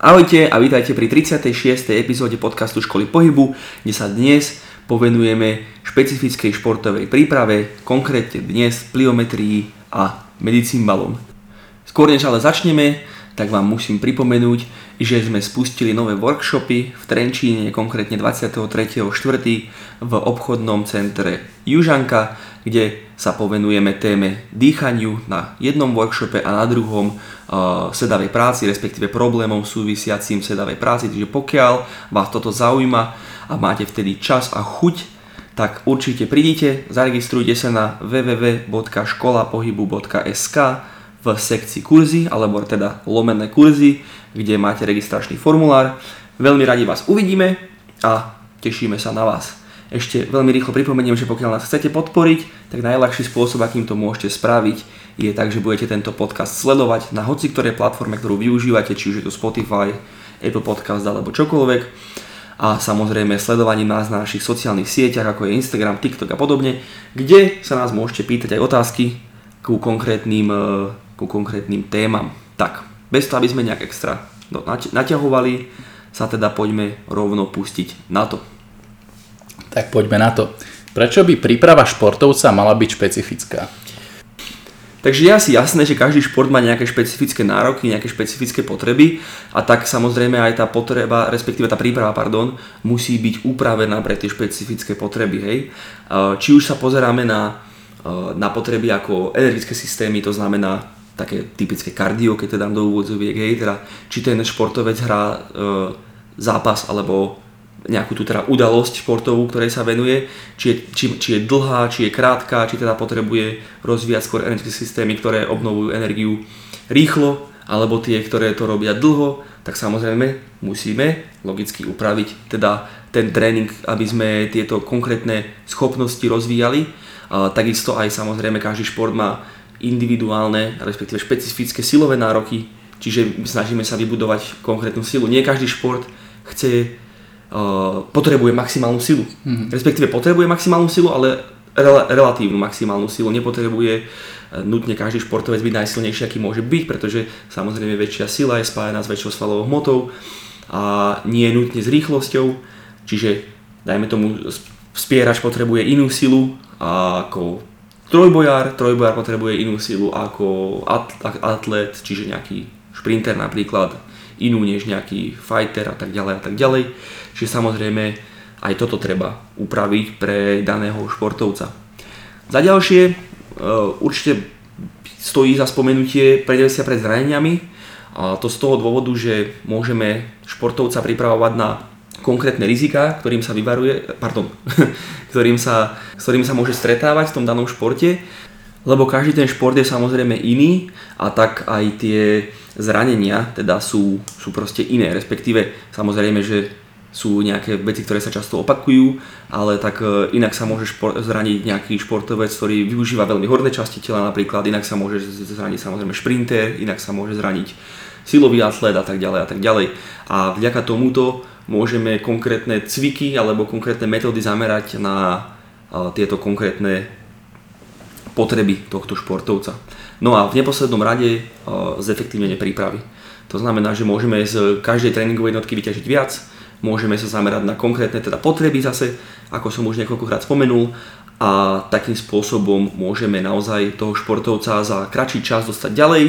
Ahojte a vítajte pri 36. epizóde podcastu Školy pohybu, kde sa dnes povenujeme špecifickej športovej príprave, konkrétne dnes pliometrii a medicínbalom. Skôr než ale začneme, tak vám musím pripomenúť, že sme spustili nové workshopy v Trenčíne, konkrétne 23.4. v obchodnom centre Južanka, kde sa povenujeme téme dýchaniu na jednom workshope a na druhom uh, sedavej práci, respektíve problémom súvisiacím sedavej práci. Takže pokiaľ vás toto zaujíma a máte vtedy čas a chuť, tak určite prídite, zaregistrujte sa na www.školapohybu.sk v sekcii kurzy, alebo teda lomené kurzy, kde máte registračný formulár. Veľmi radi vás uvidíme a tešíme sa na vás. Ešte veľmi rýchlo pripomeniem, že pokiaľ nás chcete podporiť, tak najľahší spôsob, akým to môžete spraviť, je tak, že budete tento podcast sledovať na hoci ktorej platforme, ktorú využívate, či už je to Spotify, Apple Podcast alebo čokoľvek. A samozrejme sledovaním nás na našich sociálnych sieťach, ako je Instagram, TikTok a podobne, kde sa nás môžete pýtať aj otázky ku konkrétnym, e, ku konkrétnym témam. Tak, bez toho, aby sme nejak extra naťahovali, sa teda poďme rovno pustiť na to. Tak poďme na to. Prečo by príprava športovca mala byť špecifická? Takže je asi jasné, že každý šport má nejaké špecifické nároky, nejaké špecifické potreby a tak samozrejme aj tá potreba, respektíve tá príprava, pardon, musí byť upravená pre tie špecifické potreby. Hej. Či už sa pozeráme na, na potreby ako energické systémy, to znamená také typické kardio, keď dám do úvodzoviek, hej, teda či ten športovec hrá e, zápas alebo nejakú tú teda udalosť športovú, ktorej sa venuje, či je, či, či je dlhá, či je krátka, či teda potrebuje rozvíjať skôr energetické systémy, ktoré obnovujú energiu rýchlo, alebo tie, ktoré to robia dlho, tak samozrejme musíme logicky upraviť teda ten tréning, aby sme tieto konkrétne schopnosti rozvíjali. A takisto aj samozrejme každý šport má individuálne, respektíve špecifické silové nároky, čiže snažíme sa vybudovať konkrétnu silu. Nie každý šport chce potrebuje maximálnu silu. Mm-hmm. Respektíve potrebuje maximálnu silu, ale rel- relatívnu maximálnu silu. Nepotrebuje uh, nutne každý športovec byť najsilnejší, aký môže byť, pretože samozrejme väčšia sila je spájená s väčšou svalovou hmotou a nie je nutne s rýchlosťou. Čiže dajme tomu, spierač potrebuje inú silu ako trojbojár, trojbojár potrebuje inú silu ako atlet, čiže nejaký šprinter napríklad, inú než nejaký fighter a tak ďalej a tak ďalej. Čiže samozrejme aj toto treba upraviť pre daného športovca. Za ďalšie e, určite stojí za spomenutie prevencia pred zraneniami. A to z toho dôvodu, že môžeme športovca pripravovať na konkrétne rizika, ktorým sa vyvaruje, pardon, ktorým sa, ktorým sa môže stretávať v tom danom športe, lebo každý ten šport je samozrejme iný a tak aj tie zranenia teda sú, sú proste iné, respektíve samozrejme, že sú nejaké veci, ktoré sa často opakujú, ale tak e, inak sa môže šport, zraniť nejaký športovec, ktorý využíva veľmi horné časti tela napríklad, inak sa môže zraniť samozrejme šprinter, inak sa môže zraniť silový atlet a tak ďalej a tak ďalej. A vďaka tomuto môžeme konkrétne cviky alebo konkrétne metódy zamerať na e, tieto konkrétne potreby tohto športovca. No a v neposlednom rade e, zefektívnenie prípravy. To znamená, že môžeme z každej tréningovej jednotky vyťažiť viac, Môžeme sa zamerať na konkrétne teda potreby zase, ako som už niekoľkokrát spomenul a takým spôsobom môžeme naozaj toho športovca za kratší čas dostať ďalej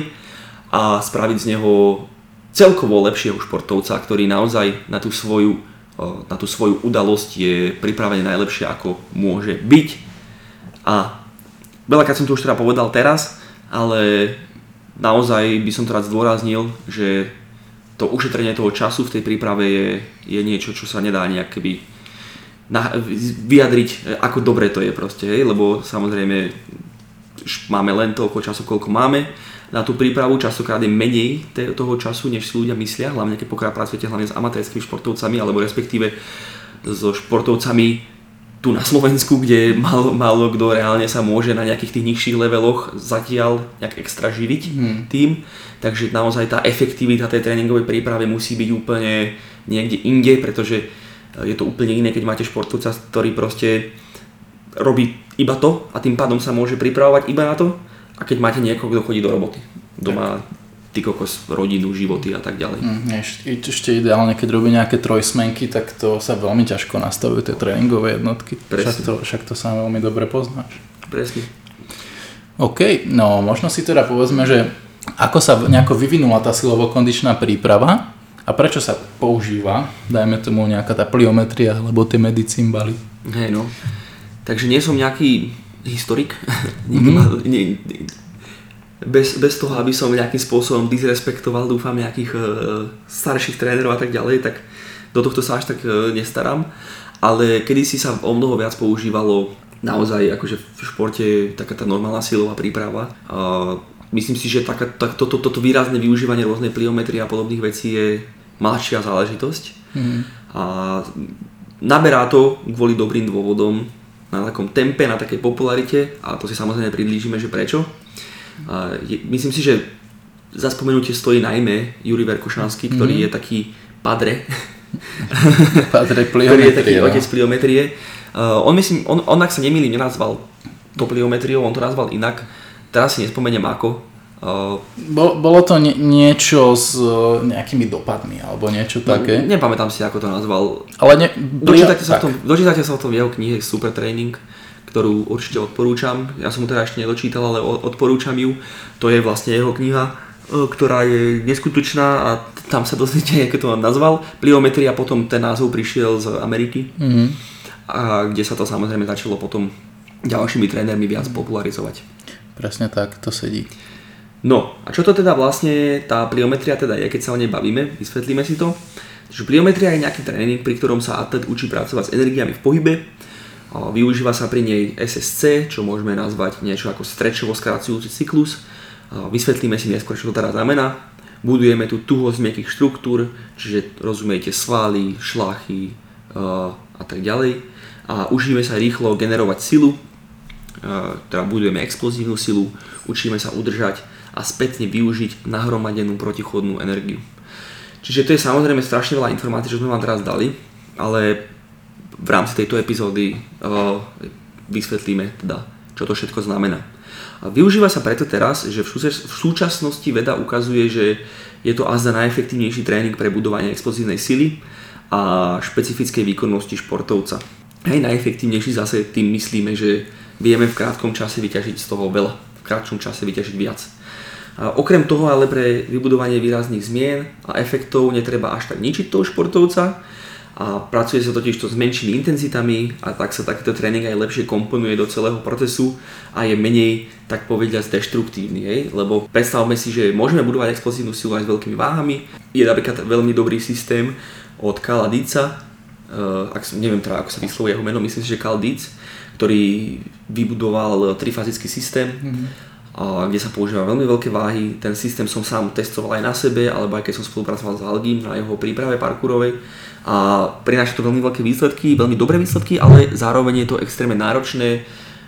a spraviť z neho celkovo lepšieho športovca, ktorý naozaj na tú svoju, na tú svoju udalosť je pripravený najlepšie ako môže byť. A veľakrát som to už teda povedal teraz, ale naozaj by som rád zdôraznil, že to ušetrenie toho času v tej príprave je, je niečo, čo sa nedá nejak keby na, vyjadriť, ako dobre to je proste, hej, lebo samozrejme máme len toľko času, koľko máme. Na tú prípravu, častokrát je menej toho času, než si ľudia myslia, hlavne keď pokiaľ pracujete hlavne s amatérskými športovcami, alebo respektíve so športovcami tu na Slovensku, kde málo, málo kto reálne sa môže na nejakých tých nižších leveloch zatiaľ nejak extra živiť hmm. tým. Takže naozaj tá efektivita tej tréningovej prípravy musí byť úplne niekde inde, pretože e, je to úplne iné, keď máte športovca, ktorý proste robí iba to a tým pádom sa môže pripravovať iba na to a keď máte niekoho, kto chodí do roboty doma ty kokos, rodinu, životy a tak ďalej. Mm, ešte, ešte ideálne, keď robí nejaké trojsmenky, tak to sa veľmi ťažko nastavujú tie tréningové jednotky. Však to, však to sa veľmi dobre poznáš. Presne. OK, no možno si teda povedzme, že ako sa nejako vyvinula tá silovo-kondičná príprava a prečo sa používa, dajme tomu nejaká tá pliometria alebo tie medicímbaly. Hej no, takže nie som nejaký historik, mm. Bez, bez toho, aby som nejakým spôsobom disrespektoval, dúfam, nejakých uh, starších trénerov a tak ďalej, tak do tohto sa až tak uh, nestaram. Ale kedysi sa o mnoho viac používalo naozaj akože v športe taká tá normálna silová príprava. Uh, myslím si, že taká, tak, toto, toto výrazné využívanie rôznej pliometrie a podobných vecí je mladšia záležitosť. Mm. A naberá to kvôli dobrým dôvodom na takom tempe, na takej popularite a to si samozrejme pridlížime, že prečo. Myslím si, že za spomenutie stojí najmä Juri Verkošanský, ktorý mm. je taký padre. padre pliometrie. ktorý je taký no. otec pliometrie. Uh, on, myslím, on, on, ak sa nemýlim, nenazval to pliometriou, on to nazval inak. Teraz si nespomeniem ako. Uh, Bol, bolo to nie, niečo s uh, nejakými dopadmi, alebo niečo no, také? Nepamätám si, ako to nazval. Ale ne, dočítate, sa o tom, dočítate sa o tom v jeho knihe Super Training ktorú určite odporúčam. Ja som mu teda ešte nedočítal, ale odporúčam ju. To je vlastne jeho kniha, e, ktorá je neskutočná a tam sa dozviete, ako to on nazval. Pliometria potom ten názov prišiel z Ameriky, mm-hmm. a kde sa to samozrejme začalo potom ďalšími trénermi viac popularizovať. Presne tak, to sedí. No, a čo to teda vlastne tá pliometria teda je, keď sa o nej bavíme, vysvetlíme si to. Takže pliometria je nejaký tréning, pri ktorom sa atlet učí pracovať s energiami v pohybe, Využíva sa pri nej SSC, čo môžeme nazvať niečo ako strečovo skracujúci cyklus. Vysvetlíme si neskôr, čo to teda znamená. Budujeme tu tuhosť miekých štruktúr, čiže rozumiete svaly, šlachy a tak ďalej. A učíme sa rýchlo generovať silu, teda budujeme explozívnu silu, učíme sa udržať a spätne využiť nahromadenú protichodnú energiu. Čiže to je samozrejme strašne veľa informácií, čo sme vám teraz dali, ale v rámci tejto epizódy uh, vysvetlíme teda, čo to všetko znamená. Využíva sa preto teraz, že v súčasnosti veda ukazuje, že je to azda najefektívnejší tréning pre budovanie explozívnej sily a špecifickej výkonnosti športovca. Aj najefektívnejší zase tým myslíme, že vieme v krátkom čase vyťažiť z toho veľa, v krátšom čase vyťažiť viac. A okrem toho ale pre vybudovanie výrazných zmien a efektov netreba až tak ničiť toho športovca, a pracuje sa totiž to s menšími intenzitami a tak sa takýto tréning aj lepšie komponuje do celého procesu a je menej, tak povediať, deštruktívny, hej? lebo predstavme si, že môžeme budovať explozívnu silu aj s veľkými váhami. Je napríklad veľmi dobrý systém od Kala Dica, uh, ak, neviem teda, ako sa vyslovuje jeho meno, myslím si, že Kal Dic, ktorý vybudoval trifázický systém, mm-hmm kde sa používa veľmi veľké váhy. Ten systém som sám testoval aj na sebe, alebo aj keď som spolupracoval s Algim na jeho príprave parkourovej a prináša to veľmi veľké výsledky, veľmi dobré výsledky, ale zároveň je to extrémne náročné,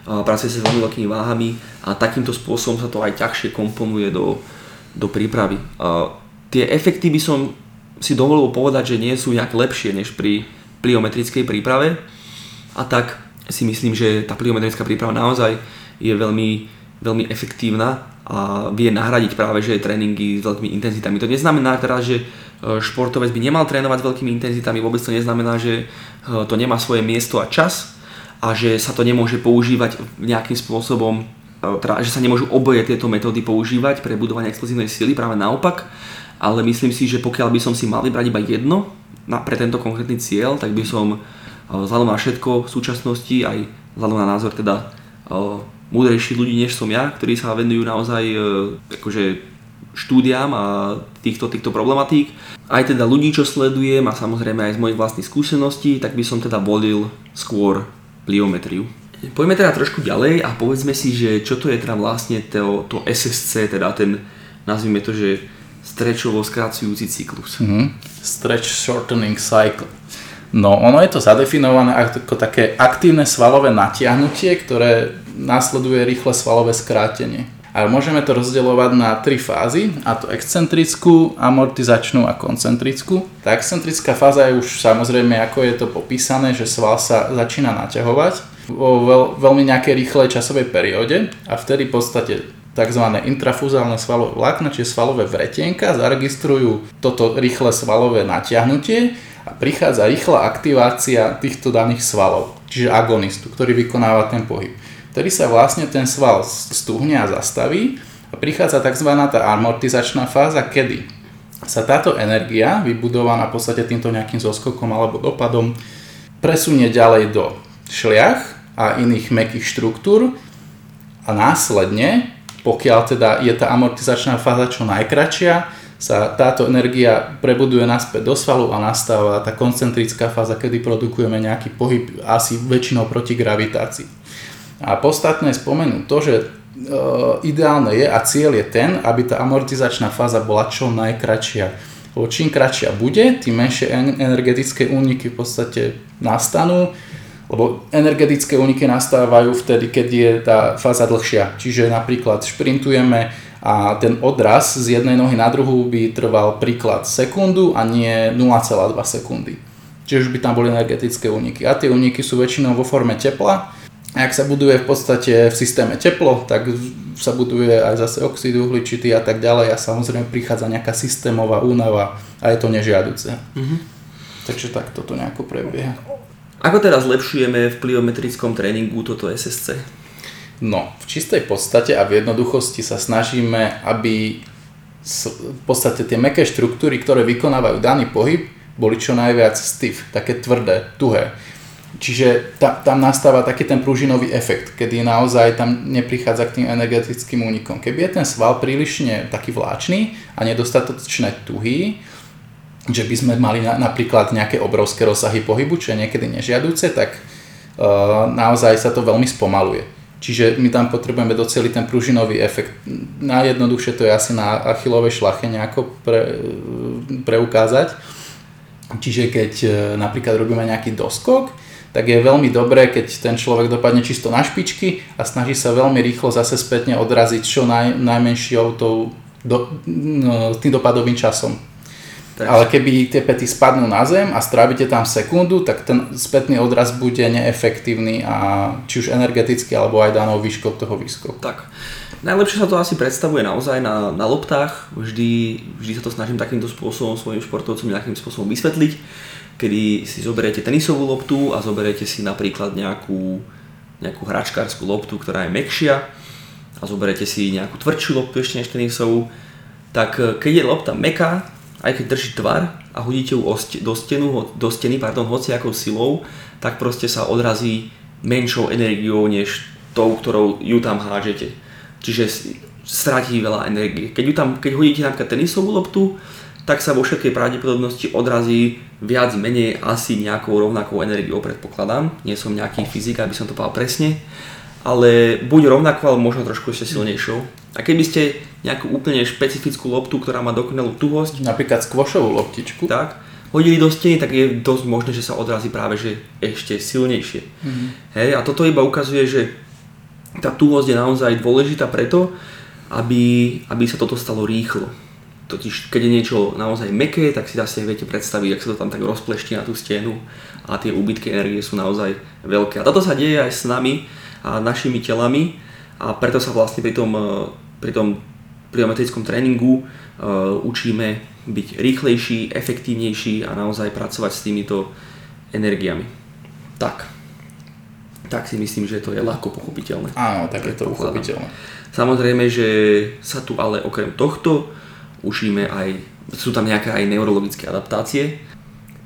pracuje sa s veľmi veľkými váhami a takýmto spôsobom sa to aj ťažšie komponuje do, do prípravy. Tie efekty by som si dovolil povedať, že nie sú nejak lepšie než pri pliometrickej príprave a tak si myslím, že tá pliometrická príprava naozaj je veľmi, veľmi efektívna a vie nahradiť práve že tréningy s veľkými intenzitami. To neznamená teraz, že športovec by nemal trénovať s veľkými intenzitami, vôbec to neznamená, že e, to nemá svoje miesto a čas a že sa to nemôže používať nejakým spôsobom, e, teda, že sa nemôžu oboje tieto metódy používať pre budovanie explozívnej sily, práve naopak, ale myslím si, že pokiaľ by som si mal vybrať iba jedno na, pre tento konkrétny cieľ, tak by som vzhľadom na všetko v súčasnosti, aj vzhľadom na názor teda múdrejších ľudí než som ja, ktorí sa venujú naozaj akože štúdiám a týchto, týchto problematík. Aj teda ľudí, čo sledujem a samozrejme aj z mojich vlastných skúseností, tak by som teda volil skôr pliometriu. Poďme teda trošku ďalej a povedzme si, že čo to je teda vlastne to, to SSC, teda ten, nazvime to, že strečovo skracujúci cyklus. Mm-hmm. Stretch Shortening Cycle. No, ono je to zadefinované ako také aktívne svalové natiahnutie, ktoré následuje rýchle svalové skrátenie. A môžeme to rozdeľovať na tri fázy, a to excentrickú, amortizačnú a koncentrickú. Tá excentrická fáza je už samozrejme, ako je to popísané, že sval sa začína naťahovať vo veľ, veľmi nejakej rýchlej časovej perióde a vtedy v podstate tzv. intrafuzálne svalové vlákna, čiže svalové vretienka, zaregistrujú toto rýchle svalové natiahnutie a prichádza rýchla aktivácia týchto daných svalov, čiže agonistu, ktorý vykonáva ten pohyb. Vtedy sa vlastne ten sval stúhne a zastaví a prichádza tzv. tá amortizačná fáza, kedy sa táto energia, vybudovaná v podstate týmto nejakým zoskokom alebo dopadom, presunie ďalej do šliach a iných mekých štruktúr a následne pokiaľ teda je tá amortizačná fáza čo najkračšia, sa táto energia prebuduje naspäť do svalu a nastáva tá koncentrická fáza, kedy produkujeme nejaký pohyb asi väčšinou proti gravitácii. A podstatné je spomenúť to, že e, ideálne je a cieľ je ten, aby tá amortizačná fáza bola čo najkračšia. Lebo čím kratšia bude, tým menšie energetické úniky v podstate nastanú lebo energetické úniky nastávajú vtedy, keď je tá fáza dlhšia. Čiže napríklad šprintujeme a ten odraz z jednej nohy na druhú by trval príklad sekundu a nie 0,2 sekundy. Čiže už by tam boli energetické úniky. A tie úniky sú väčšinou vo forme tepla. Ak sa buduje v podstate v systéme teplo, tak sa buduje aj zase oxid uhličitý a tak ďalej a samozrejme prichádza nejaká systémová únava a je to nežiaduce. Mm-hmm. Takže tak toto nejako prebieha. Ako teraz zlepšujeme v pliometrickom tréningu toto SSC? No, v čistej podstate a v jednoduchosti sa snažíme, aby v podstate tie meké štruktúry, ktoré vykonávajú daný pohyb, boli čo najviac stiff, také tvrdé, tuhé. Čiže ta, tam nastáva taký ten prúžinový efekt, kedy naozaj tam neprichádza k tým energetickým únikom. Keby je ten sval prílišne taký vláčný a nedostatočne tuhý, že by sme mali na, napríklad nejaké obrovské rozsahy pohybu, čo je niekedy nežiaduce, tak uh, naozaj sa to veľmi spomaluje. Čiže my tam potrebujeme doceliť ten pružinový efekt. Najjednoduchšie to je asi na achilovej šlache nejako pre, preukázať. Čiže keď uh, napríklad robíme nejaký doskok, tak je veľmi dobré, keď ten človek dopadne čisto na špičky a snaží sa veľmi rýchlo zase spätne odraziť čo naj, najmenšou tou, do, no, tým dopadovým časom tak. Ale keby tie pety spadnú na zem a strávite tam sekundu, tak ten spätný odraz bude neefektívny a či už energeticky alebo aj danou výškou toho výskoku. Tak. Najlepšie sa to asi predstavuje naozaj na, na loptách. Vždy, vždy sa to snažím takýmto spôsobom svojim športovcom nejakým spôsobom vysvetliť, kedy si zoberiete tenisovú loptu a zoberiete si napríklad nejakú, nejakú hračkárskú loptu, ktorá je mekšia a zoberiete si nejakú tvrdšiu loptu ešte než tenisovú, tak keď je lopta meká, aj keď drží tvar a hodíte ju do, stenu, do steny pardon, hociakou silou, tak proste sa odrazí menšou energiou než tou, ktorou ju tam hážete. Čiže stratí veľa energie. Keď, ju tam, keď hodíte napríklad tenisovú loptu, tak sa vo všetkej pravdepodobnosti odrazí viac menej asi nejakou rovnakou energiou, predpokladám. Nie som nejaký fyzik, aby som to povedal presne, ale buď rovnako, ale možno trošku ešte silnejšou. A keby ste nejakú úplne špecifickú loptu, ktorá má dokonalú tuhosť, napríklad skvošovú loptičku, tak, hodili do steny, tak je dosť možné, že sa odrazí práve že ešte silnejšie. Mm-hmm. Hej, a toto iba ukazuje, že tá tuhosť je naozaj dôležitá preto, aby, aby sa toto stalo rýchlo. Totiž keď je niečo naozaj meké, tak si zase viete predstaviť, ak sa to tam tak rozplešti na tú stenu a tie úbytky energie sú naozaj veľké. A toto sa deje aj s nami a našimi telami a preto sa vlastne pri tom pri tom pliometrickom tréningu uh, učíme byť rýchlejší, efektívnejší a naozaj pracovať s týmito energiami. Tak. Tak si myslím, že to je ľahko pochopiteľné. Áno, tak je to pochopiteľné. Samozrejme, že sa tu ale okrem tohto učíme aj, sú tam nejaké aj neurologické adaptácie.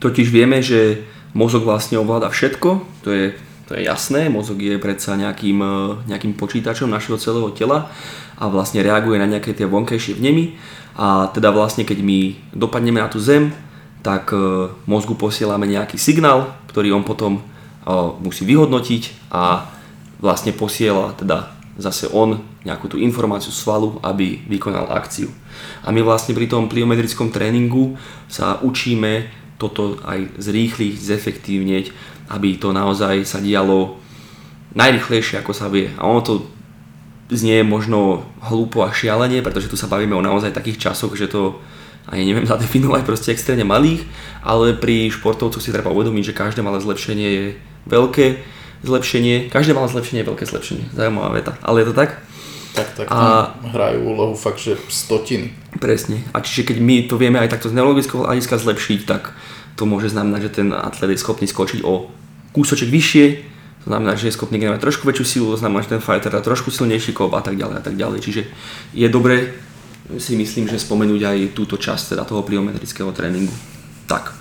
Totiž vieme, že mozog vlastne ovláda všetko, to je, to je jasné, mozog je predsa nejakým, nejakým počítačom našeho celého tela a vlastne reaguje na nejaké tie vonkajšie vnemy a teda vlastne keď my dopadneme na tú zem, tak e, mozgu posielame nejaký signál, ktorý on potom e, musí vyhodnotiť a vlastne posiela teda zase on nejakú tú informáciu svalu, aby vykonal akciu. A my vlastne pri tom pliometrickom tréningu sa učíme toto aj zrýchliť, zefektívneť, aby to naozaj sa dialo najrychlejšie ako sa vie. A ono to znie možno hlúpo a šialenie, pretože tu sa bavíme o naozaj takých časoch, že to ani neviem zadefinovať proste extrémne malých, ale pri športovcoch si treba uvedomiť, že každé malé zlepšenie je veľké zlepšenie, každé malé zlepšenie je veľké zlepšenie, zaujímavá veta, ale je to tak? Tak, tak a, hrajú úlohu fakt, že stotiny. Presne. A čiže keď my to vieme aj takto z neurologického hľadiska zlepšiť, tak to môže znamenať, že ten atlet je schopný skočiť o kúsoček vyššie, to znamená, že je schopný generovať trošku väčšiu silu, to znamená, že ten fighter dá trošku silnejší kop a tak ďalej a tak ďalej. Čiže je dobré si myslím, že spomenúť aj túto časť teda toho pliometrického tréningu. Tak,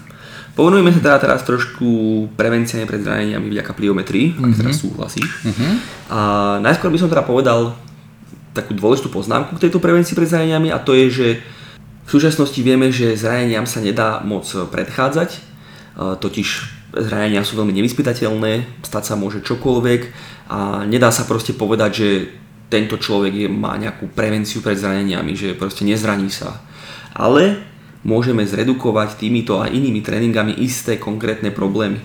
Povenujeme sa teda teraz trošku prevenciálne pred zraneniami vďaka pliometrii, mm-hmm. ak teraz súhlasíš. Mm-hmm. A najskôr by som teda povedal takú dôležitú poznámku k tejto prevencii pred zraneniami a to je, že v súčasnosti vieme, že zraneniam sa nedá moc predchádzať, totiž zranenia sú veľmi nevyspytateľné, stať sa môže čokoľvek a nedá sa proste povedať, že tento človek má nejakú prevenciu pred zraneniami, že proste nezraní sa. Ale môžeme zredukovať týmito a inými tréningami isté konkrétne problémy.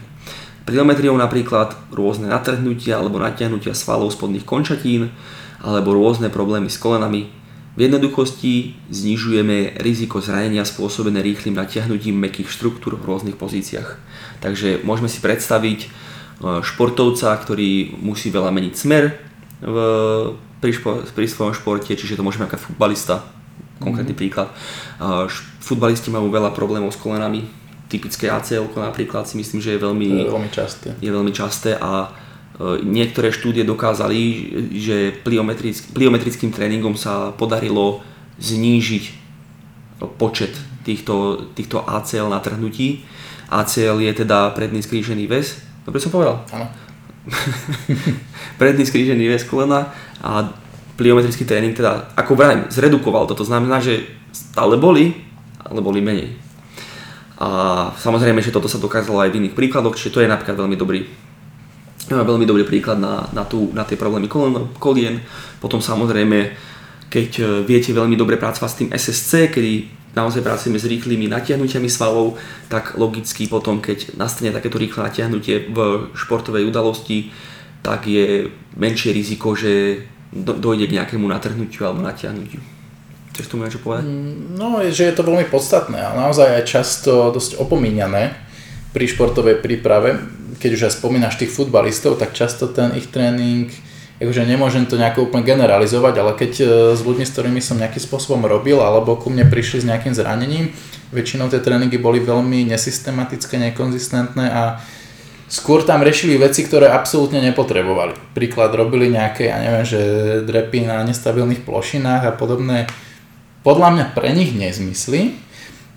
Pliometriou napríklad rôzne natrhnutia alebo natiahnutia svalov spodných končatín alebo rôzne problémy s kolenami. V jednoduchosti znižujeme riziko zranenia spôsobené rýchlým natiahnutím mekých štruktúr v rôznych pozíciách. Takže môžeme si predstaviť e, športovca, ktorý musí veľa meniť smer v, pri, špo, pri svojom športe, čiže to môže byť futbalista, konkrétny mm-hmm. príklad. Futbalisti majú veľa problémov s kolenami, typické ACL napríklad si myslím, že je veľmi, je veľmi časté. Je veľmi časté a e, niektoré štúdie dokázali, že pliometrick, pliometrickým tréningom sa podarilo znížiť počet týchto, týchto ACL natrhnutí. ACL je teda predný skrížený väz. Dobre som povedal? Áno. predný skrížený väz kolena a pliometrický tréning teda, ako vrajím, zredukoval to. To znamená, že stále boli, ale boli menej. A samozrejme, že toto sa dokázalo aj v iných príkladoch, čiže to je napríklad veľmi dobrý veľmi dobrý príklad na, na, tú, na tie problémy kolien, kolien. Potom samozrejme, keď e, viete veľmi dobre pracovať s tým SSC, kedy naozaj pracujeme s rýchlymi natiahnutiami svalov, tak logicky potom, keď nastane takéto rýchle natiahnutie v športovej udalosti, tak je menšie riziko, že dojde k nejakému natrhnutiu alebo natiahnutiu. Chceš tomu niečo povedať? Mm, no, že je to veľmi podstatné a naozaj aj často dosť opomíňané pri športovej príprave. Keď už aj spomínaš tých futbalistov, tak často ten ich tréning, akože nemôžem to nejako úplne generalizovať, ale keď e, s ľuďmi, s ktorými som nejakým spôsobom robil, alebo ku mne prišli s nejakým zranením, väčšinou tie tréningy boli veľmi nesystematické, nekonzistentné a skôr tam riešili veci, ktoré absolútne nepotrebovali. Príklad robili nejaké, ja neviem, že drepy na nestabilných plošinách a podobné, podľa mňa pre nich nezmysly,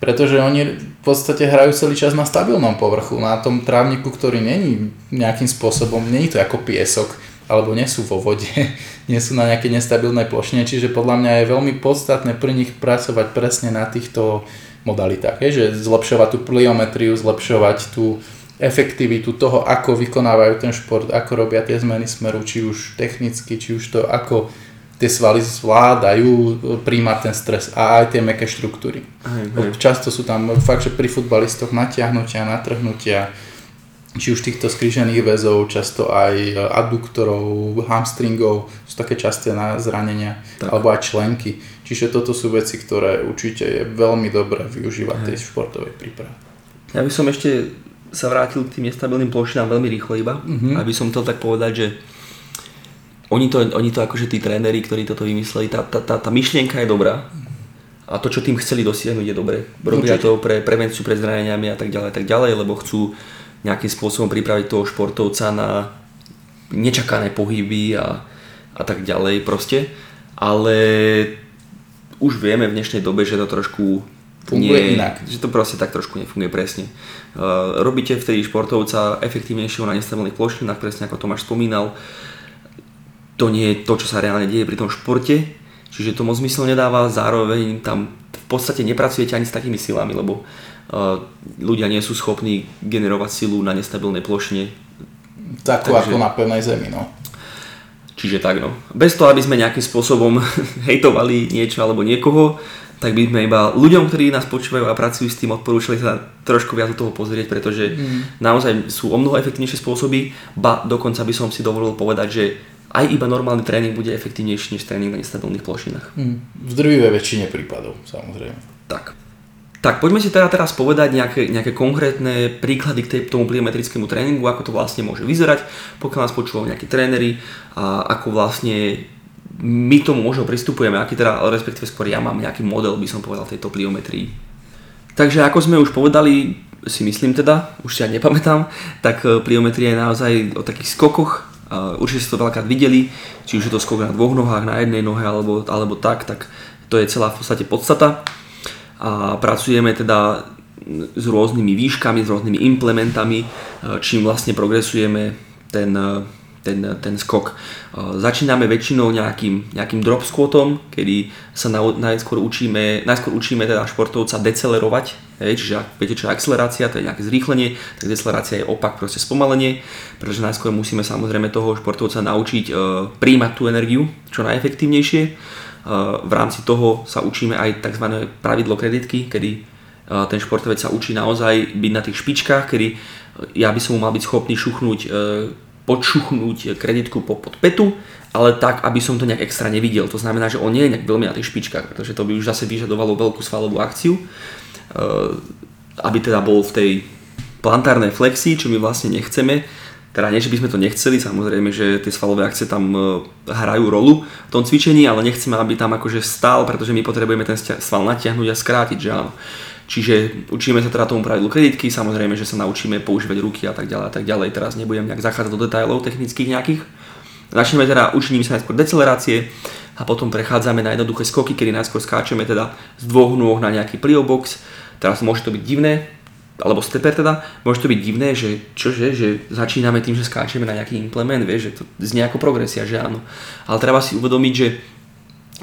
pretože oni v podstate hrajú celý čas na stabilnom povrchu, na tom trávniku, ktorý není nejakým spôsobom, není to ako piesok, alebo nie sú vo vode, nie sú na nejakej nestabilnej plošine, čiže podľa mňa je veľmi podstatné pri nich pracovať presne na týchto modalitách, je, že zlepšovať tú pliometriu, zlepšovať tú efektivitu toho, ako vykonávajú ten šport, ako robia tie zmeny smeru, či už technicky, či už to, ako tie svaly zvládajú príjmať ten stres a aj tie meké štruktúry. Aj, aj. Často sú tam fakt, že pri futbalistoch natiahnutia, natrhnutia, či už týchto skrížených väzov, často aj adduktorov, hamstringov, sú také časté na zranenia, tak. alebo aj členky. Čiže toto sú veci, ktoré určite je veľmi dobré využívať v tej športovej príprave. Ja by som ešte sa vrátil k tým nestabilným plošinám veľmi rýchlo iba, mm-hmm. aby som chcel tak povedať, že oni to, oni to akože tí tréneri, ktorí toto vymysleli, tá, tá, tá, tá myšlienka je dobrá a to, čo tým chceli dosiahnuť je dobré. Robia Určite. to pre prevenciu pred zraneniami a tak ďalej, tak ďalej, lebo chcú nejakým spôsobom pripraviť toho športovca na nečakané pohyby a, a tak ďalej proste. Ale už vieme v dnešnej dobe, že to trošku Funguje nie, inak. Že to proste tak trošku nefunguje presne. Uh, robíte vtedy športovca efektívnejšieho na nestabilných plošinách, presne ako Tomáš spomínal. To nie je to, čo sa reálne deje pri tom športe, čiže to moc zmysel nedáva, zároveň tam v podstate nepracujete ani s takými silami, lebo uh, ľudia nie sú schopní generovať silu na nestabilnej plošine. Takú Takže, ako na pevnej zemi, no. Čiže tak no. Bez toho, aby sme nejakým spôsobom hejtovali niečo alebo niekoho, tak by sme iba ľuďom, ktorí nás počúvajú a pracujú s tým, odporúčali sa trošku viac do toho pozrieť, pretože mm. naozaj sú o mnoho efektívnejšie spôsoby, ba dokonca by som si dovolil povedať, že aj iba normálny tréning bude efektívnejší než tréning na nestabilných plošinách. Mm. V drvivej väčšine prípadov, samozrejme. Tak. Tak poďme si teda teraz povedať nejaké, nejaké konkrétne príklady k tej, tomu pliometrickému tréningu, ako to vlastne môže vyzerať, pokiaľ nás počúvajú nejakí tréneri a ako vlastne my tomu možno pristupujeme, aký teda, respektíve skôr ja mám nejaký model, by som povedal, tejto pliometrii. Takže ako sme už povedali, si myslím teda, už si ja nepamätám, tak e, pliometria je naozaj o takých skokoch, určite ste to veľakrát videli, či už je to skok na dvoch nohách, na jednej nohe alebo, alebo tak, tak to je celá v podstate podstata. A pracujeme teda s rôznymi výškami, s rôznymi implementami, e, čím vlastne progresujeme ten, e, ten, ten skok. Začíname väčšinou nejakým, nejakým drop squatom, kedy sa na, najskôr učíme, najskôr učíme teda športovca decelerovať, hej, čiže ak viete čo je akcelerácia, to je nejaké zrýchlenie, tak decelerácia je opak, proste spomalenie, pretože najskôr musíme samozrejme toho športovca naučiť e, príjmať tú energiu čo najefektívnejšie. E, v rámci toho sa učíme aj tzv. pravidlo kreditky, kedy ten športovec sa učí naozaj byť na tých špičkách, kedy ja by som mu mal byť schopný šuchnúť e, podšuchnúť kreditku po, pod petu, ale tak, aby som to nejak extra nevidel. To znamená, že on nie je nejak veľmi na tých špičkách, pretože to by už zase vyžadovalo veľkú svalovú akciu, eh, aby teda bol v tej plantárnej flexii, čo my vlastne nechceme. Teda nie, že by sme to nechceli, samozrejme, že tie svalové akcie tam eh, hrajú rolu v tom cvičení, ale nechceme, aby tam akože stál, pretože my potrebujeme ten sval natiahnuť a skrátiť, že áno. Čiže učíme sa teda tomu pravidlu kreditky, samozrejme, že sa naučíme používať ruky a tak ďalej a tak ďalej. Teraz nebudem nejak zachádzať do detailov technických nejakých. Začneme teda učením sa najskôr decelerácie a potom prechádzame na jednoduché skoky, kedy najskôr skáčeme teda z dvoch nôh na nejaký plio. Teraz môže to byť divné, alebo stepper teda, môže to byť divné, že čože, že začíname tým, že skáčeme na nejaký implement, vieš, že to znie ako progresia, že áno. Ale treba si uvedomiť, že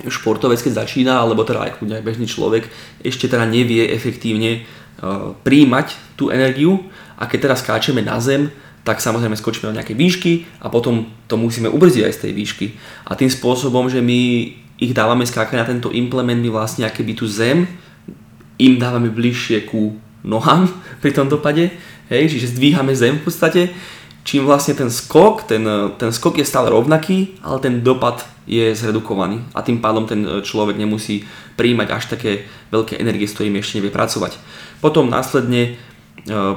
športovec, keď začína, alebo teda aj kľudne bežný človek, ešte teda nevie efektívne uh, príjmať tú energiu a keď teda skáčeme na zem, tak samozrejme skočíme do nejakej výšky a potom to musíme ubrzdiť aj z tej výšky. A tým spôsobom, že my ich dávame skákať na tento implement, my vlastne by tú zem im dávame bližšie ku nohám pri tom dopade, hej, čiže zdvíhame zem v podstate čím vlastne ten skok, ten, ten skok je stále rovnaký, ale ten dopad je zredukovaný a tým pádom ten človek nemusí príjmať až také veľké energie, s ktorými ešte nevie pracovať. Potom následne e,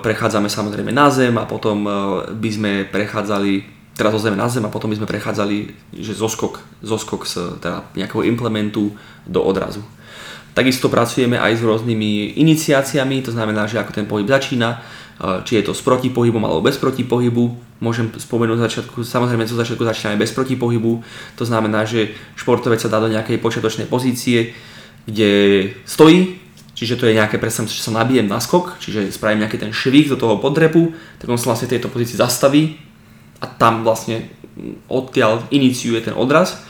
prechádzame samozrejme na zem a potom by sme prechádzali teraz zo zeme na zem a potom by sme prechádzali že zoskok, zoskok z teda nejakého implementu do odrazu. Takisto pracujeme aj s rôznymi iniciáciami, to znamená, že ako ten pohyb začína, či je to s protipohybom alebo bez protipohybu. Môžem spomenúť začiatku, samozrejme zo začiatku začíname bez protipohybu, to znamená, že športovec sa dá do nejakej počiatočnej pozície, kde stojí, čiže to je nejaké, predstavím že sa nabijem na skok, čiže spravím nejaký ten švih do toho podrepu, tak on sa vlastne v tejto pozícii zastaví a tam vlastne odtiaľ iniciuje ten odraz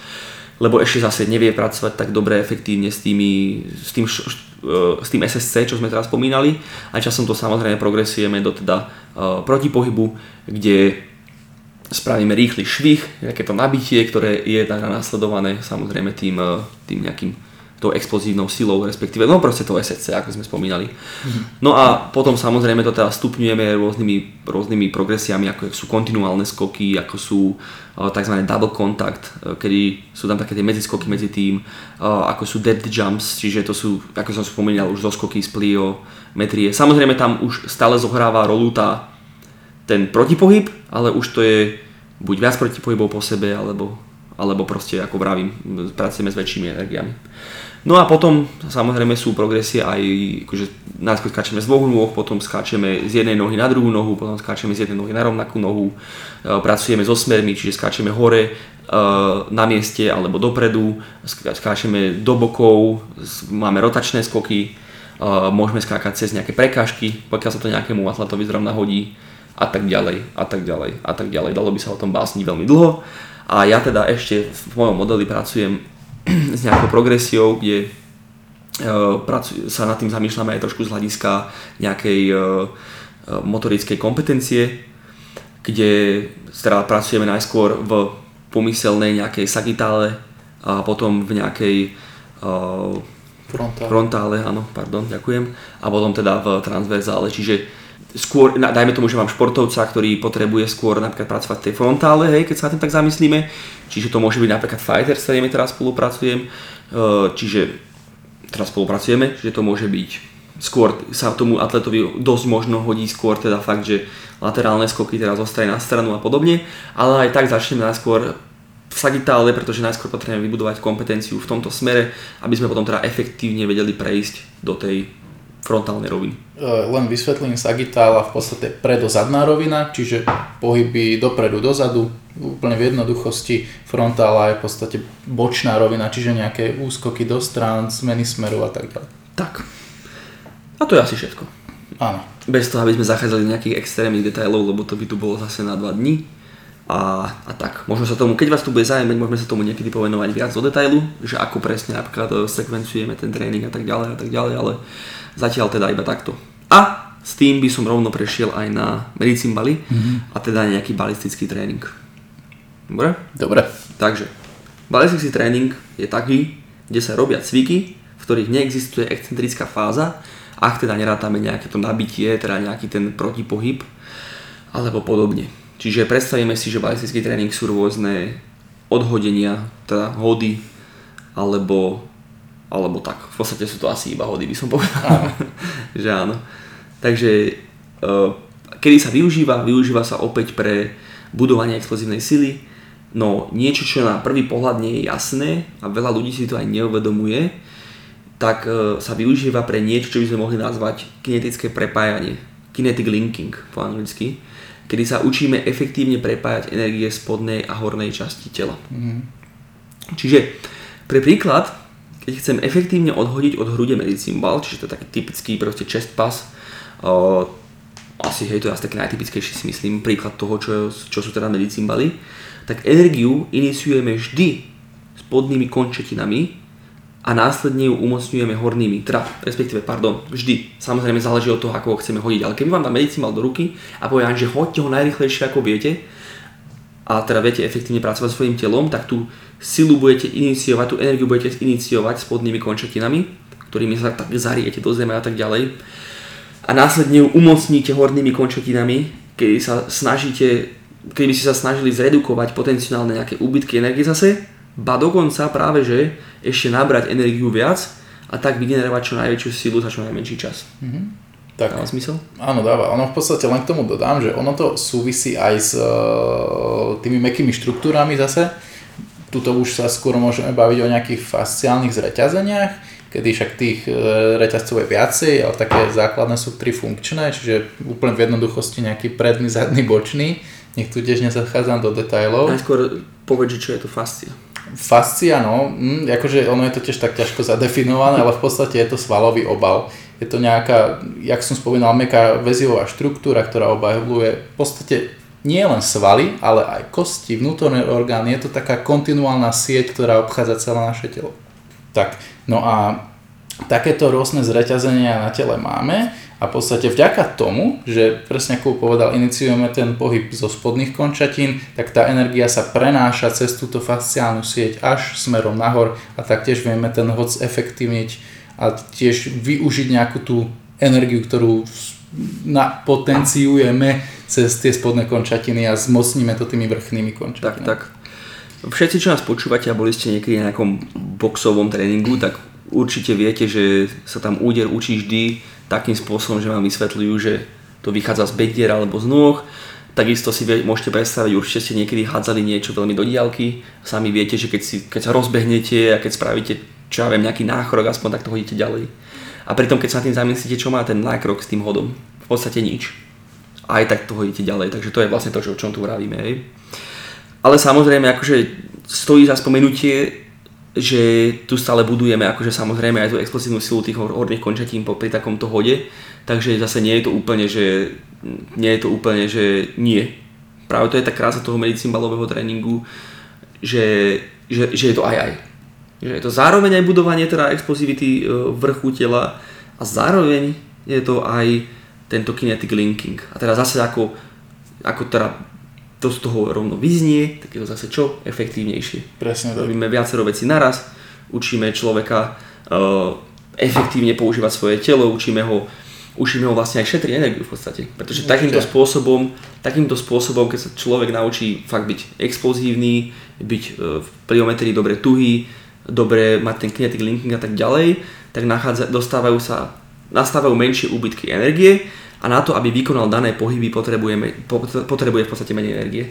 lebo ešte zase nevie pracovať tak dobre, efektívne s, tými, s, tým, e, s tým SSC, čo sme teraz spomínali. A časom to samozrejme progresujeme do teda uh, protipohybu, kde spravíme rýchly švih, nejaké to nabitie, ktoré je teda následované samozrejme tým, uh, tým nejakým tou explozívnou silou, respektíve, no proste to SSC, ako sme spomínali. No a potom samozrejme to teda stupňujeme rôznymi, rôznymi progresiami, ako sú kontinuálne skoky, ako sú uh, tzv. double contact, uh, kedy sú tam také tie medziskoky medzi tým, uh, ako sú depth jumps, čiže to sú, ako som spomínal, už zoskoky z pliometrie. Samozrejme tam už stále zohráva rolu tá, ten protipohyb, ale už to je buď viac protipohybov po sebe, alebo, alebo proste, ako vravím, pracujeme s väčšími energiami. No a potom samozrejme sú progresie aj, akože najskôr skáčeme z dvoch nôh, potom skáčeme z jednej nohy na druhú nohu, potom skáčeme z jednej nohy na rovnakú nohu, e, pracujeme so smermi, čiže skáčeme hore, e, na mieste alebo dopredu, skáčeme do bokov, máme rotačné skoky, e, môžeme skákať cez nejaké prekážky, pokiaľ sa to nejakému atletovi zrovna hodí a tak ďalej, a tak ďalej, a tak ďalej. Dalo by sa o tom básniť veľmi dlho. A ja teda ešte v mojom modeli pracujem s nejakou progresiou, kde e, sa nad tým zamýšľame aj trošku z hľadiska nejakej e, e, motorickej kompetencie, kde teda pracujeme najskôr v pomyselnej nejakej sagitále a potom v nejakej frontále. frontále, áno, pardon, ďakujem, a potom teda v transverzále, čiže skôr, dajme tomu, že mám športovca, ktorý potrebuje skôr napríklad pracovať v tej frontále, hej, keď sa na tým tak zamyslíme, čiže to môže byť napríklad fighter, s ktorými teraz spolupracujem, čiže teraz spolupracujeme, že to môže byť skôr sa tomu atletovi dosť možno hodí skôr teda fakt, že laterálne skoky teraz zostaje na stranu a podobne, ale aj tak začneme najskôr v sagitále, pretože najskôr potrebujeme vybudovať kompetenciu v tomto smere, aby sme potom teda efektívne vedeli prejsť do tej frontálnej roviny. E, len vysvetlím sagitála v podstate predozadná rovina, čiže pohyby dopredu, dozadu, úplne v jednoduchosti. Frontála je v podstate bočná rovina, čiže nejaké úskoky do strán, zmeny smeru a tak ďalej. Tak. A to je asi všetko. Áno. Bez toho, aby sme zachádzali nejakých extrémnych detailov, lebo to by tu bolo zase na dva dní. A, a tak, možno sa tomu, keď vás tu bude zaujímať, môžeme sa tomu niekedy povenovať viac do detailu, že ako presne napríklad sekvencujeme ten tréning a tak ďalej a tak ďalej, ale Zatiaľ teda iba takto. A s tým by som rovno prešiel aj na medicín mm-hmm. a teda nejaký balistický tréning. Dobre? Dobre. Takže, balistický tréning je taký, kde sa robia cviky, v ktorých neexistuje excentrická fáza, ak teda nerátame nejaké to nabitie, teda nejaký ten protipohyb, alebo podobne. Čiže predstavíme si, že balistický tréning sú rôzne odhodenia, teda hody, alebo alebo tak. V podstate sú to asi iba hody, by som povedal. Že áno. Takže uh, kedy sa využíva? Využíva sa opäť pre budovanie explozívnej sily. No niečo, čo na prvý pohľad nie je jasné a veľa ľudí si to aj neuvedomuje, tak uh, sa využíva pre niečo, čo by sme mohli nazvať kinetické prepájanie. Kinetic linking po anglicky, kedy sa učíme efektívne prepájať energie spodnej a hornej časti tela. Mm. Čiže pre príklad, keď chcem efektívne odhodiť od hrude medicymbal, čiže to je taký typický proste chest pass, uh, asi hej, to je asi taký najtypickejší si myslím, príklad toho, čo, čo sú teda medicimbaly, tak energiu iniciujeme vždy spodnými končetinami a následne ju umocňujeme hornými, teda respektíve, pardon, vždy. Samozrejme záleží od toho, ako ho chceme hodiť, ale keby vám dá medicimbal do ruky a poviem, že hoďte ho najrychlejšie ako viete, a teda viete efektívne pracovať s svojím telom, tak tú silu budete iniciovať, tú energiu budete iniciovať spodnými končetinami, ktorými sa tak zariete do zeme a tak ďalej. A následne ju umocníte hornými končetinami, kedy sa snažíte, keby ste sa snažili zredukovať potenciálne nejaké úbytky energie zase, ba dokonca práve, že ešte nabrať energiu viac a tak vygenerovať čo najväčšiu silu za čo najmenší čas. Mm-hmm. Tak, dáva zmysel? Áno, dáva. Ono v podstate len k tomu dodám, že ono to súvisí aj s uh, tými mekými štruktúrami zase. Tuto už sa skôr môžeme baviť o nejakých fasciálnych zreťazeniach, kedy však tých uh, reťazcov je viacej, ale také základné sú tri funkčné, čiže úplne v jednoduchosti nejaký predný, zadný, bočný. Nech tu tiež nezachádzam do detajlov. Najskôr povedz, čo je to fascia. Fascia, no, hm, akože ono je to tiež tak ťažko zadefinované, ale v podstate je to svalový obal je to nejaká, jak som spomínal, meká väzivová štruktúra, ktorá obahľuje v podstate nie len svaly, ale aj kosti, vnútorné orgány. Je to taká kontinuálna sieť, ktorá obchádza celé naše telo. Tak, no a takéto rôzne zreťazenia na tele máme a v podstate vďaka tomu, že presne ako povedal, iniciujeme ten pohyb zo spodných končatín, tak tá energia sa prenáša cez túto fasciálnu sieť až smerom nahor a taktiež vieme ten hoc efektívniť a tiež využiť nejakú tú energiu, ktorú potenciujeme cez tie spodné končatiny a zmocníme to tými vrchnými končatinami. Tak, tak. Všetci, čo nás počúvate a boli ste niekedy na nejakom boxovom tréningu, tak určite viete, že sa tam úder učí vždy takým spôsobom, že vám vysvetľujú, že to vychádza z bedier alebo z nôh. Takisto si môžete predstaviť, určite ste niekedy hádzali niečo veľmi do diálky. Sami viete, že keď, si, keď sa rozbehnete a keď spravíte čo ja viem, nejaký nákrok, aspoň tak to hodíte ďalej. A pritom, keď sa tým zamyslíte, čo má ten nákrok s tým hodom, v podstate nič. Aj tak to hodíte ďalej, takže to je vlastne to, o čom tu. Hej. Ale samozrejme, akože stojí za spomenutie, že tu stále budujeme akože samozrejme aj tú explosívnu silu tých horných končatín pri takomto hode, takže zase nie je to úplne, že nie je to úplne, že nie. Práve to je tá krása toho medicínbalového tréningu, že, že, že je to aj aj že je to zároveň aj budovanie teda explosivity e, vrchu tela a zároveň je to aj tento kinetic linking. A teda zase ako, ako teda to z toho rovno vyznie, tak je to zase čo? Efektívnejšie. Presne tak. Robíme viacero vecí naraz, učíme človeka uh, efektívne používať svoje telo, učíme ho učíme ho vlastne aj šetriť energiu v podstate. Pretože Určite. takýmto spôsobom, takýmto spôsobom, keď sa človek naučí fakt byť explozívny, byť uh, v pliometrii dobre tuhý, dobre mať ten kinetic linking a tak ďalej, tak nachádza, dostávajú sa, nastávajú menšie úbytky energie a na to, aby vykonal dané pohyby, potrebujeme, potrebuje v podstate menej energie.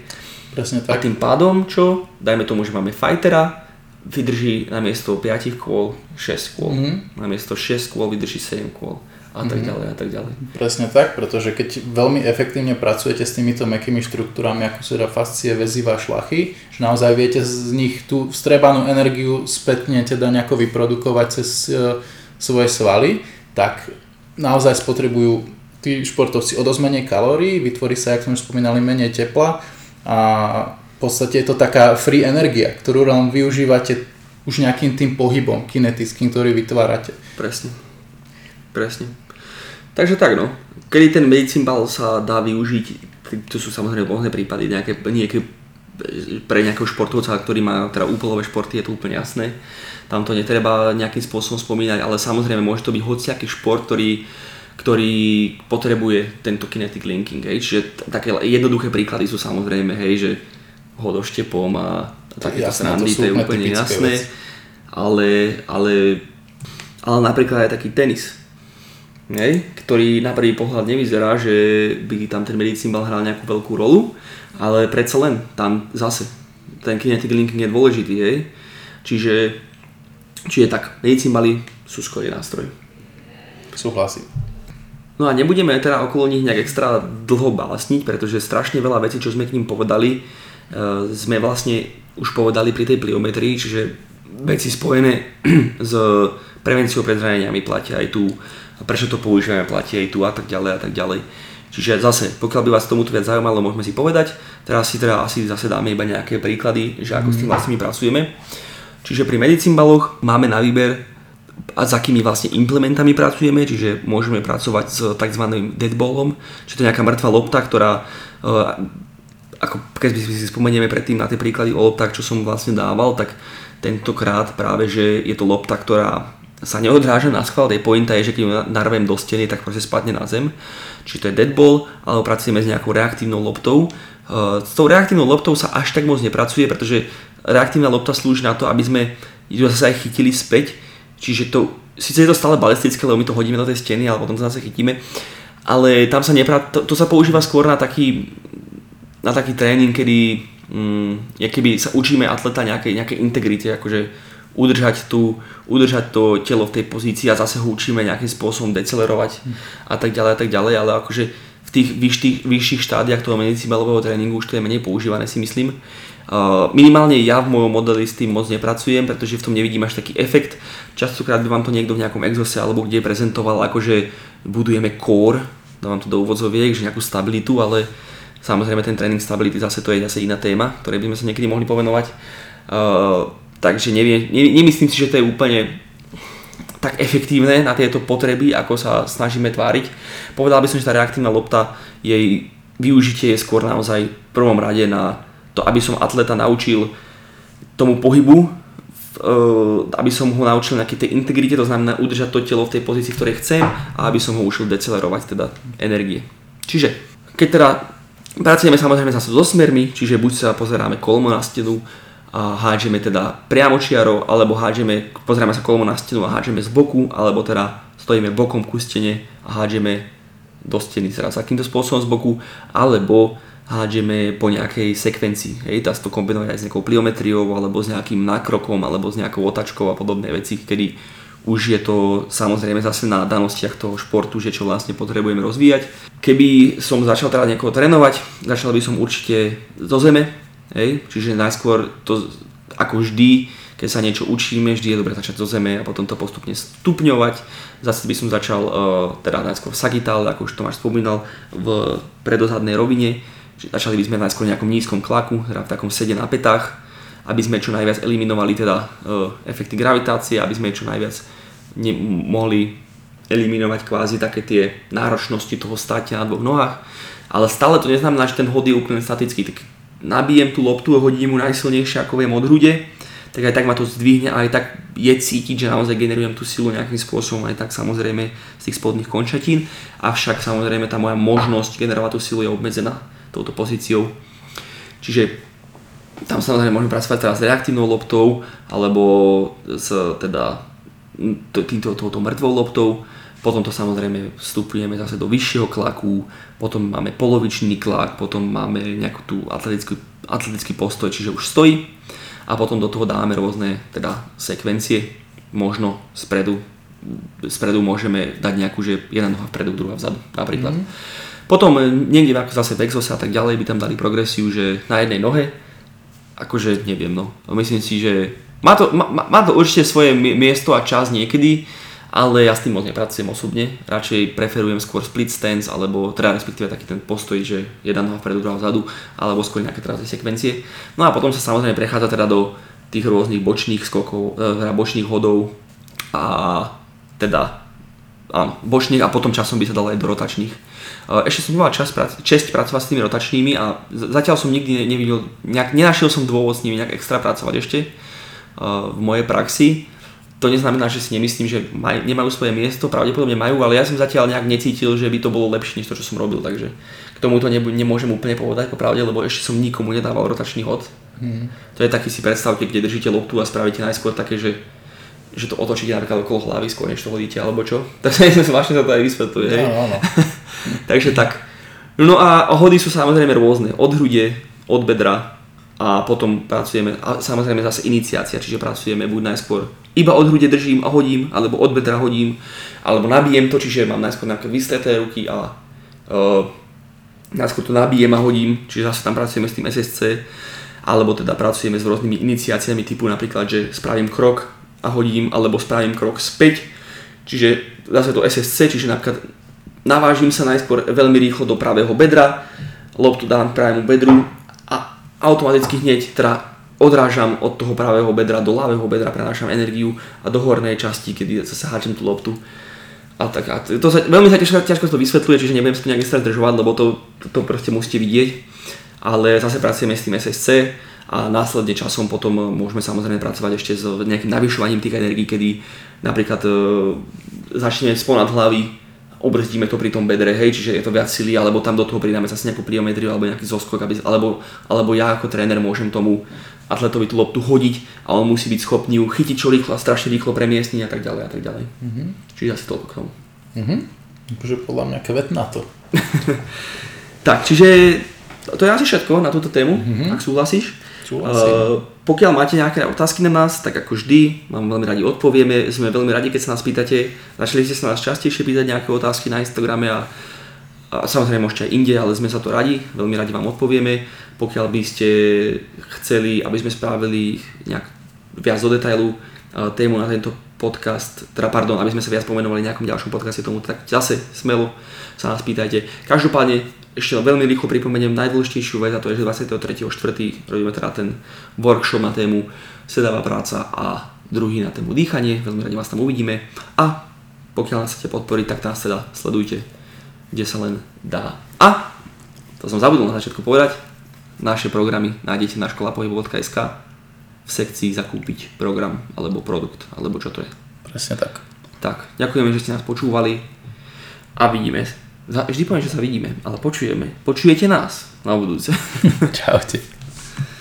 Presne tak. A tým pádom, čo? Dajme tomu, že máme fightera, vydrží namiesto 5 kôl 6 kôl, mm-hmm. namiesto 6 kôl vydrží 7 kôl a tak mm-hmm. ďalej a tak ďalej. Presne tak, pretože keď veľmi efektívne pracujete s týmito mekými štruktúrami, ako sú teda fascie, väziva, šlachy, že naozaj viete z nich tú vstrebanú energiu spätne teda nejako vyprodukovať cez e, svoje svaly, tak naozaj spotrebujú tí športovci o dosť menej kalórií, vytvorí sa, ako sme spomínali, menej tepla a v podstate je to taká free energia, ktorú len využívate už nejakým tým pohybom kinetickým, ktorý vytvárate. Presne. Presne. Takže tak no, kedy ten medicimbal sa dá využiť, to sú samozrejme možné prípady, nejaké, nejaké, pre nejakého športovca, ktorý má teda úplové športy, je to úplne jasné. Tam to netreba nejakým spôsobom spomínať, ale samozrejme môže to byť hociaký šport, ktorý, ktorý potrebuje tento kinetic linking. Hej. Čiže také jednoduché príklady sú samozrejme, hej, že hodoštepom a takéto srandy, to, to je úplne jasné. Ale, ale, ale napríklad aj taký tenis hej, ktorý na prvý pohľad nevyzerá, že by tam ten mal hral nejakú veľkú rolu, ale predsa len tam zase ten kinetic linking je dôležitý, hej. Čiže, čiže tak, medicímbali sú skvelý nástroj. Súhlasím. No a nebudeme teda okolo nich nejak extra dlho balastniť, pretože strašne veľa vecí, čo sme k ním povedali, e, sme vlastne už povedali pri tej pliometrii, čiže veci spojené s prevenciou pred zraneniami platia aj tu a prečo to používame, platí aj tu a tak ďalej a tak ďalej. Čiže zase, pokiaľ by vás tomuto viac zaujímalo, môžeme si povedať. Teraz si teda asi zase dáme iba nejaké príklady, že ako s tým my pracujeme. Čiže pri medicimbaloch máme na výber a s akými vlastne implementami pracujeme, čiže môžeme pracovať s tzv. deadballom, čiže to je nejaká mŕtva lopta, ktorá eh, ako keď si spomenieme predtým na tie príklady o loptách, čo som vlastne dával, tak tentokrát práve, že je to lopta, ktorá sa neodráža na schvál, tej pointa je, že keď ju narvem do steny, tak proste spadne na zem. Či to je deadball, alebo pracujeme s nejakou reaktívnou loptou. S tou reaktívnou loptou sa až tak moc nepracuje, pretože reaktívna lopta slúži na to, aby sme ju zase aj chytili späť. Čiže to, síce je to stále balistické, lebo my to hodíme do tej steny, ale potom sa zase chytíme. Ale tam sa nepra, to, to sa používa skôr na taký, na taký tréning, kedy mm, keby sa učíme atleta nejakej, nejakej integrite, akože udržať, tú, udržať to telo v tej pozícii a zase ho učíme nejakým spôsobom decelerovať hm. a tak ďalej a tak ďalej, ale akože v tých vyšších, vyšších štádiách toho medicibalového tréningu už to je menej používané si myslím. Minimálne ja v mojom modeli s tým moc nepracujem, pretože v tom nevidím až taký efekt. Častokrát by vám to niekto v nejakom exose alebo kde prezentoval, akože budujeme core, dávam to do úvodzoviek, že nejakú stabilitu, ale samozrejme ten tréning stability zase to je zase iná téma, ktorej by sme sa niekedy mohli povenovať. Takže neviem, ne, nemyslím si, že to je úplne tak efektívne na tieto potreby, ako sa snažíme tváriť. Povedal by som, že tá reaktívna lopta, jej využitie je skôr naozaj v prvom rade na to, aby som atleta naučil tomu pohybu, e, aby som ho naučil nejaké tej integrite, to znamená udržať to telo v tej pozícii, v ktorej chcem a aby som ho učil decelerovať teda energie. Čiže keď teda pracujeme samozrejme zase so smermi, čiže buď sa pozeráme kolmo na stenu, a hádžeme teda priamo čiaro, alebo hádžeme, pozrieme sa kolmo na stenu a hádžeme z boku, alebo teda stojíme bokom ku stene a hádžeme do steny teraz takýmto spôsobom z boku, alebo hádžeme po nejakej sekvencii. Hej, dá sa to kombinovať aj s nejakou pliometriou, alebo s nejakým nákrokom, alebo s nejakou otačkou a podobné veci, kedy už je to samozrejme zase na danostiach toho športu, že čo vlastne potrebujeme rozvíjať. Keby som začal teda niekoho trénovať, začal by som určite zo zeme, Hej? Čiže najskôr to ako vždy, keď sa niečo učíme, vždy je dobre začať zo zeme a potom to postupne stupňovať. Zase by som začal uh, teda najskôr sagitál, ako už Tomáš spomínal, v predozadnej rovine. Čiže začali by sme najskôr v nejakom nízkom klaku, teda v takom sede na petách, aby sme čo najviac eliminovali teda uh, efekty gravitácie, aby sme čo najviac ne- mohli eliminovať kvázi také tie náročnosti toho státia na dvoch nohách. Ale stále to neznamená, že ten hod je úplne statický. Tak nabijem tú loptu a hodím mu najsilnejšie ako viem od hrude, tak aj tak ma to zdvihne a aj tak je cítiť, že naozaj generujem tú silu nejakým spôsobom aj tak samozrejme z tých spodných končatín, avšak samozrejme tá moja možnosť generovať tú silu je obmedzená touto pozíciou. Čiže tam samozrejme môžem pracovať teraz s reaktívnou loptou alebo s teda týmto, touto mŕtvou loptou, potom to samozrejme vstupujeme zase do vyššieho klaku, potom máme polovičný klak, potom máme nejakú tú atletickú, atletický postoj, čiže už stojí a potom do toho dáme rôzne teda sekvencie, možno spredu, spredu môžeme dať nejakú, že jedna noha vpredu, druhá vzadu napríklad. Mm. Potom niekde ako zase v exose a tak ďalej by tam dali progresiu, že na jednej nohe, akože neviem no, myslím si, že má to, má, má to určite svoje miesto a čas niekedy, ale ja s tým moc nepracujem osobne. Radšej preferujem skôr split stance, alebo teda respektíve taký ten postoj, že jeden noha vpredu, druhá vzadu, alebo skôr nejaké teraz sekvencie. No a potom sa samozrejme prechádza teda do tých rôznych bočných skokov, e, teda bočných hodov a teda áno, bočných a potom časom by sa dalo aj do rotačných. E, ešte som nemal čas, česť pracovať s tými rotačnými a zatiaľ som nikdy nevidel, nejak, nenašiel som dôvod s nimi nejak extra pracovať ešte e, v mojej praxi to neznamená, že si nemyslím, že maj, nemajú svoje miesto, pravdepodobne majú, ale ja som zatiaľ nejak necítil, že by to bolo lepšie než to, čo som robil, takže k tomu to nebu- nemôžem úplne povedať po pravde, lebo ešte som nikomu nedával rotačný hod. Hmm. To je taký si predstavte, kde držíte loptu a spravíte najskôr také, že že to otočíte napríklad okolo hlavy skôr než to hodíte alebo čo. Takže zvláštne sa to aj vysvetľuje. No, no, no. Takže tak. No a hody sú samozrejme rôzne. Od hrude, od bedra, a potom pracujeme, a samozrejme zase iniciácia, čiže pracujeme buď najskôr iba od hrude držím a hodím, alebo od bedra hodím, alebo nabijem to, čiže mám najskôr nejaké vystreté ruky a uh, najskôr to nabijem a hodím, čiže zase tam pracujeme s tým SSC, alebo teda pracujeme s rôznymi iniciáciami typu napríklad, že spravím krok a hodím, alebo spravím krok späť, čiže zase to SSC, čiže napríklad navážim sa najskôr veľmi rýchlo do pravého bedra, loptu dám pravému bedru automaticky hneď teda odrážam od toho pravého bedra do ľavého bedra, prenášam energiu a do hornej časti, kedy sa háčem tú loptu. A tak, a to sa, veľmi sa ťažko, ťažko to vysvetľuje, čiže nebudem sa to nejak zdržovať, lebo to, to proste musíte vidieť. Ale zase pracujeme s tým SSC a následne časom potom môžeme samozrejme pracovať ešte s nejakým navyšovaním tých energií, kedy napríklad e, začneme sponad hlavy obrzdíme to pri tom bedre, hej, čiže je to viac sily, alebo tam do toho pridáme zase nejakú pliometriu alebo nejaký zoskok, aby, alebo, alebo ja ako tréner môžem tomu atletovi tú loptu hodiť a on musí byť schopný ju chytiť čo rýchlo a strašne rýchlo premiestniť a tak ďalej a tak ďalej. Mm-hmm. Čiže asi toľko k tomu. Mm-hmm. Takže podľa mňa kvet na to. tak, čiže to je asi všetko na túto tému, mm-hmm. ak súhlasíš. Uh, pokiaľ máte nejaké otázky na nás, tak ako vždy, vám veľmi radi odpovieme. Sme veľmi radi, keď sa nás pýtate. Začali ste sa nás častejšie pýtať nejaké otázky na Instagrame a, a samozrejme môžete aj inde, ale sme sa to radi. Veľmi radi vám odpovieme. Pokiaľ by ste chceli, aby sme spravili nejak viac do detailu uh, tému na tento podcast, teda pardon, aby sme sa viac pomenovali nejakom ďalšom podcaste tomu, tak zase smelo sa nás pýtajte. Každopádne ešte veľmi rýchlo pripomeniem najdôležitejšiu vec a to je, že 23.4. robíme teda ten workshop na tému sedavá práca a druhý na tému dýchanie, veľmi radi vás tam uvidíme a pokiaľ nás chcete podporiť, tak nás teda sledujte, kde sa len dá. A, to som zabudol na začiatku povedať, naše programy nájdete na školapohybu.sk v sekcii zakúpiť program alebo produkt, alebo čo to je. Presne tak. Tak, ďakujeme, že ste nás počúvali a vidíme Vždy poviem, že sa vidíme, ale počujeme. Počujete nás na budúce. Čaute.